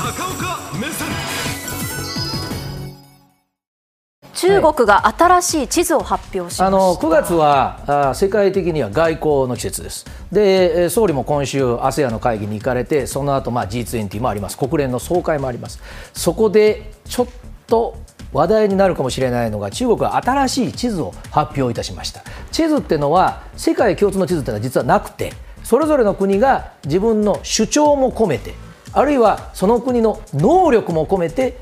高岡目線。中国が新しい地図を発表しました、あの9月はあ世界的には外交の季節です。で、えー総理も今週、ASEAN の会議に行かれて、その後まあ G20 もあります、国連の総会もあります、そこでちょっと話題になるかもしれないのが、中国は新しい地図を発表いたしました。地図っていうのは、世界共通の地図っていうのは実はなくて、それぞれの国が自分の主張も込めて、あるいはその国の能力も込めて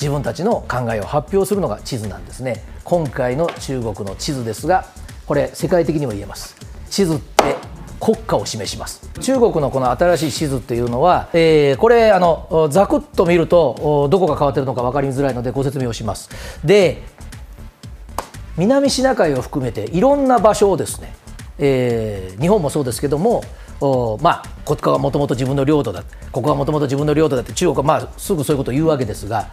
自分たちの考えを発表するのが地図なんですね。今回の中国の地図ですがこれ世界的にも言えます。地図って国家を示します。中国のこの新しい地図っていうのは、えーこれあのざくっと見るとおどこが変わってるのか分かりづらいのでご説明をします。で南シナ海を含めていろんな場所をですね、えー日本もそうですけども、おまあ、ここがもともと自分の領土だ、ここがもともと自分の領土だって、中国はまあすぐそういうことを言うわけですが、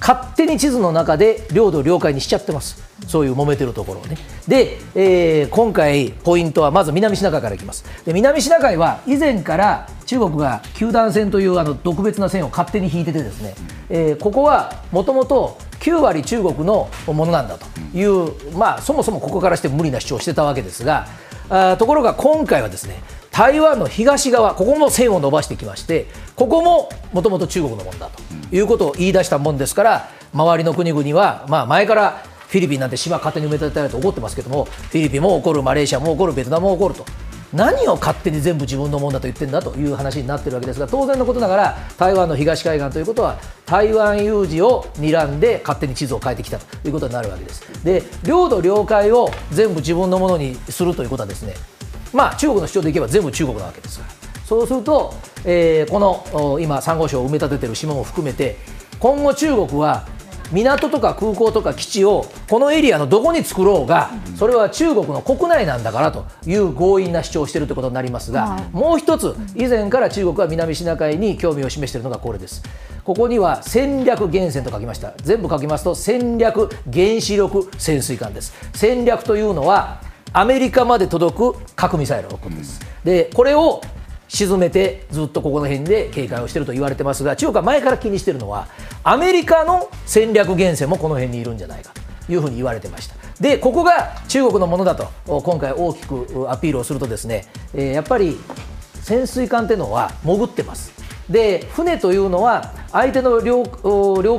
勝手に地図の中で領土を領海にしちゃってます、そういう揉めてるところをね。で、えー今回、ポイントはまず南シナ海からいきます。で南シナ海は以前から中国が九段線というあの特別な線を勝手に引いててですね、えーここはもともと9割中国のものなんだという、まあ、そもそもここからして無理な主張をしてたわけですが、あところが今回はですね台湾の東側、ここも線を伸ばしてきまして、ここももともと中国のものだということを言い出したもんですから、周りの国々は、まあ、前からフィリピンなんて島勝手に埋め立てられて怒ってますけども、フィリピンも怒る、マレーシアも怒る、ベトナムも怒ると。何を勝手に全部自分のものだと言ってんだという話になってるわけですが当然のことながら台湾の東海岸ということは台湾有事を睨んで勝手に地図を変えてきたということになるわけですで領土領海を全部自分のものにするということはですねまあ中国の主張でいけば全部中国なわけですからそうすると、えーこのお今珊瑚礁を埋め立ててる島も含めて今後中国は港とか空港とか基地をこのエリアのどこに作ろうが、それは中国の国内なんだからという強引な主張をしているということになりますが、はいもう一つ、以前から中国は南シナ海に興味を示しているのがこれです。ここには戦略原潜と書きました。全部書きますと戦略原子力潜水艦です。戦略というのはアメリカまで届く核ミサイルのことです。で、これを沈めてずっとここの辺で警戒をしていると言われてますが中国は前から気にしているのはアメリカの戦略源泉もこの辺にいるんじゃないかというふうに言われてました。でここが中国のものだとお今回大きくアピールをするとですね、えーやっぱり潜水艦っていうのは潜ってます。で船というのは相手の領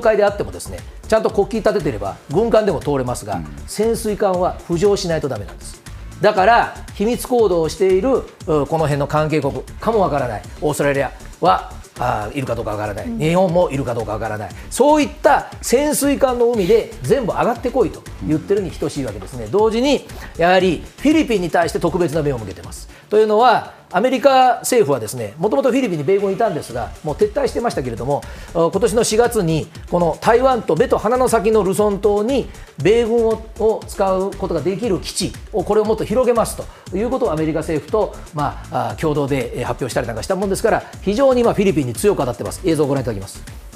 海であってもですねちゃんと国旗立ててれば軍艦でも通れますが、潜水艦は浮上しないとダメなんですだから秘密行動をしているうこの辺の関係国かもわからない。オーストラリアはあーいるかどうかわからない、日本もいるかどうかわからない。そういった潜水艦の海で全部上がってこいと言ってるに等しいわけですね。同時にやはりフィリピンに対して特別な目を向けてます。というのはアメリカ政府はですねもともとフィリピンに米軍いたんですがもう撤退してましたけれども今年の4月にこの台湾と目と鼻の先のルソン島に米軍を使うことができる基地をこれをもっと広げますということをアメリカ政府と、まあ、共同で発表したりなんかしたもんですから非常に今フィリピンに強く当たってます映像をご覧いただきます。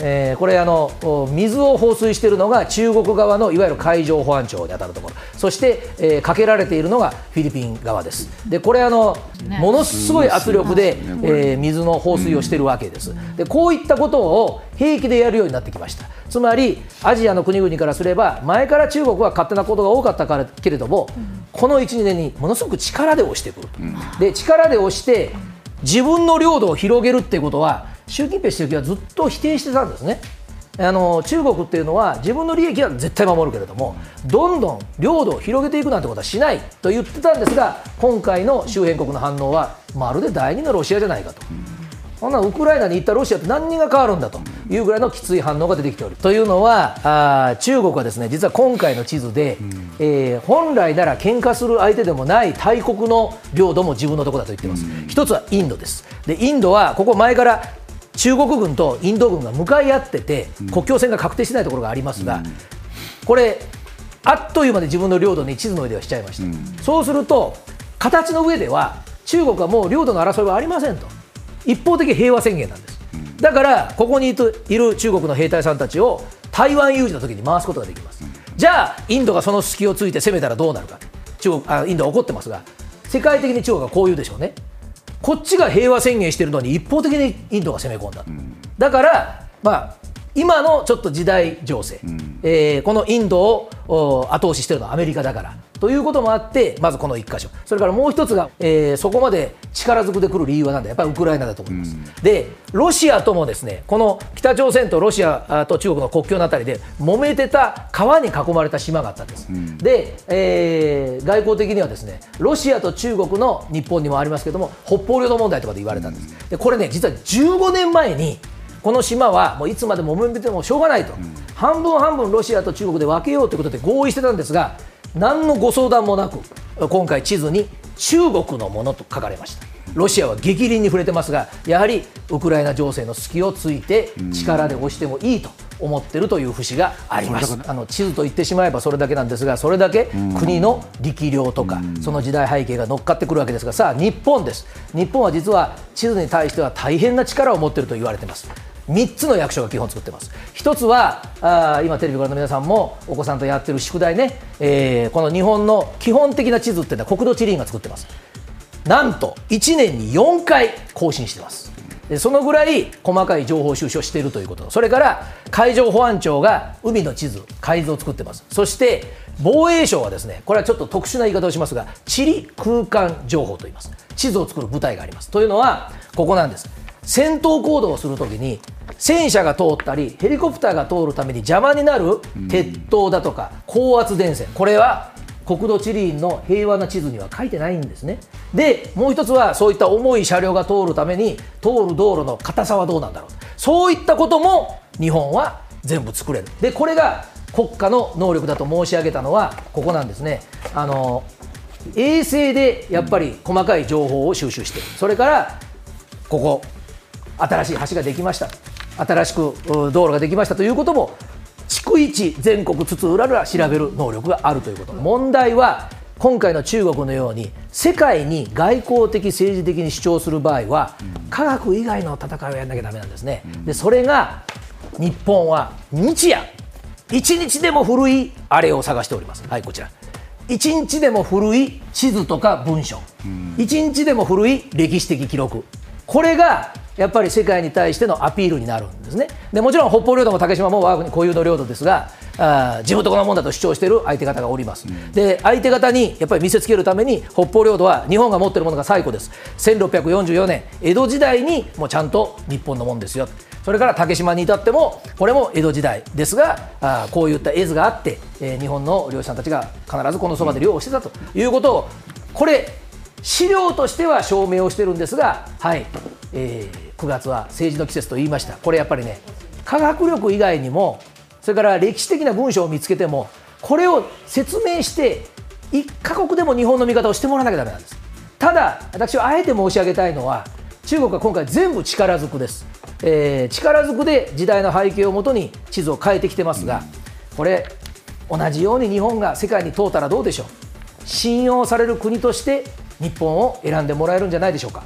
えーこれあのお水を放水しているのが中国側のいわゆる海上保安庁に当たるところ。そして、えーかけられているのがフィリピン側です。でこれあのものすごい圧力で、えー水の放水をしているわけです。でこういったことを平気でやるようになってきました。つまりアジアの国々からすれば前から中国は勝手なことが多かったからけれども、この1、2年にものすごく力で押してくる。と、で力で押して自分の領土を広げるってことは習近平主席はずっと否定してたんですね。あの中国っていうのは自分の利益は絶対守るけれどもどんどん領土を広げていくなんてことはしないと言ってたんですが今回の周辺国の反応はまるで第二のロシアじゃないかと。そんなウクライナに行ったロシアって何が変わるんだというぐらいのきつい反応が出てきておるというのはあー中国はですね実は今回の地図で、えー本来なら喧嘩する相手でもない大国の領土も自分のところだと言ってます、一つはインドですでインドはここ前から中国軍とインド軍が向かい合ってて国境線が確定してないところがありますが、これあっという間で自分の領土に地図の上ではしちゃいました、そうすると形の上では中国はもう領土の争いはありませんと。一方的平和宣言なんです、だからここにいる中国の兵隊さんたちを台湾有事の時に回すことができます、じゃあインドがその隙をついて攻めたらどうなるか。中国あインドは怒ってますが世界的に中国はこう言うでしょうねこっちが平和宣言してるのに一方的にインドが攻め込んだ、だから、まあ、今のちょっと時代情勢、えーこのインドをお後押ししているのはアメリカだからということもあって、まずこの1箇所、それからもう一つが、えーそこまで力ずくでくる理由はなんだ、やっぱりウクライナだと思います。で、ロシアともですね、この北朝鮮とロシアあと中国の国境のあたりで、揉めてた川に囲まれた島があったんです。で、えー外交的にはですね、ロシアと中国の日本にもありますけども、北方領土問題とかで言われたんです。でこれね、実は15年前にこの島はもういつまでも揉めてもしょうがないと、半分半分ロシアと中国で分けようということで合意してたんですが、何のご相談もなく、今回、地図に中国のものと書かれました。ロシアは激鱗に触れてますが、やはりウクライナ情勢の隙をついて、力で押してもいいと思ってるという節があります。あの地図と言ってしまえばそれだけなんですが、それだけ国の力量とか、その時代背景が乗っかってくるわけですが、さあ、日本です。日本は実は地図に対しては大変な力を持っていると言われています。3つの役所が基本作ってます。一つはあ今テレビご覧の皆さんもお子さんとやってる宿題ね、えーこの日本の基本的な地図っていうのは国土地理院が作ってます。なんと1年に4回更新してます。でそのぐらい細かい情報収集をしているということ、それから海上保安庁が海の地図、海図を作ってます、そして防衛省はですねこれはちょっと特殊な言い方をしますが、地理空間情報と言います、地図を作る部隊があります。というのは、ここなんです、戦闘行動をするときに、戦車が通ったり、ヘリコプターが通るために邪魔になる鉄塔だとか、高圧電線、これは国土地理院の平和な地図には書いてないんですね。で、もう一つはそういった重い車両が通るために通る道路の硬さはどうなんだろう。そういったことも日本は全部作れる。で、これが国家の能力だと申し上げたのはここなんですね。あの衛星でやっぱり細かい情報を収集して。それからここ新しい橋ができました。新しくう道路ができましたということも逐一全国津々浦々調べる能力があるということ。問題は今回の中国のように世界に外交的政治的に主張する場合は科学以外の戦いをやらなきゃだめなんですね。でそれが日本は日夜一日でも古いあれを探しております。はいこちら。一日でも古い地図とか文書、一日でも古い歴史的記録、これがやっぱり世界に対してのアピールになるんですね。でもちろん北方領土も竹島も我が国固有の領土ですが、あー地元このもんだと主張している相手方がおります。で、相手方にやっぱり見せつけるために、北方領土は日本が持っているものが最古です。1644年、江戸時代にもうちゃんと日本のもんですよ。それから竹島に至っても、これも江戸時代ですが、あーこういった絵図があって、えー日本の漁師さんたちが必ずこのそばで漁をしてたということを、これ、資料としては証明をしてるんですが、はいえー9月は政治の季節と言いました、これやっぱりね、科学力以外にも、それから歴史的な文章を見つけても、これを説明して、一カ国でも日本の味方をしてもらわなきゃだめなんです。ただ、私はあえて申し上げたいのは、中国は今回、全部力ずくです、えー力ずくで時代の背景をもとに地図を変えてきてますが、これ、同じように日本が世界に問うたらどうでしょう、信用される国として日本を選んでもらえるんじゃないでしょうか。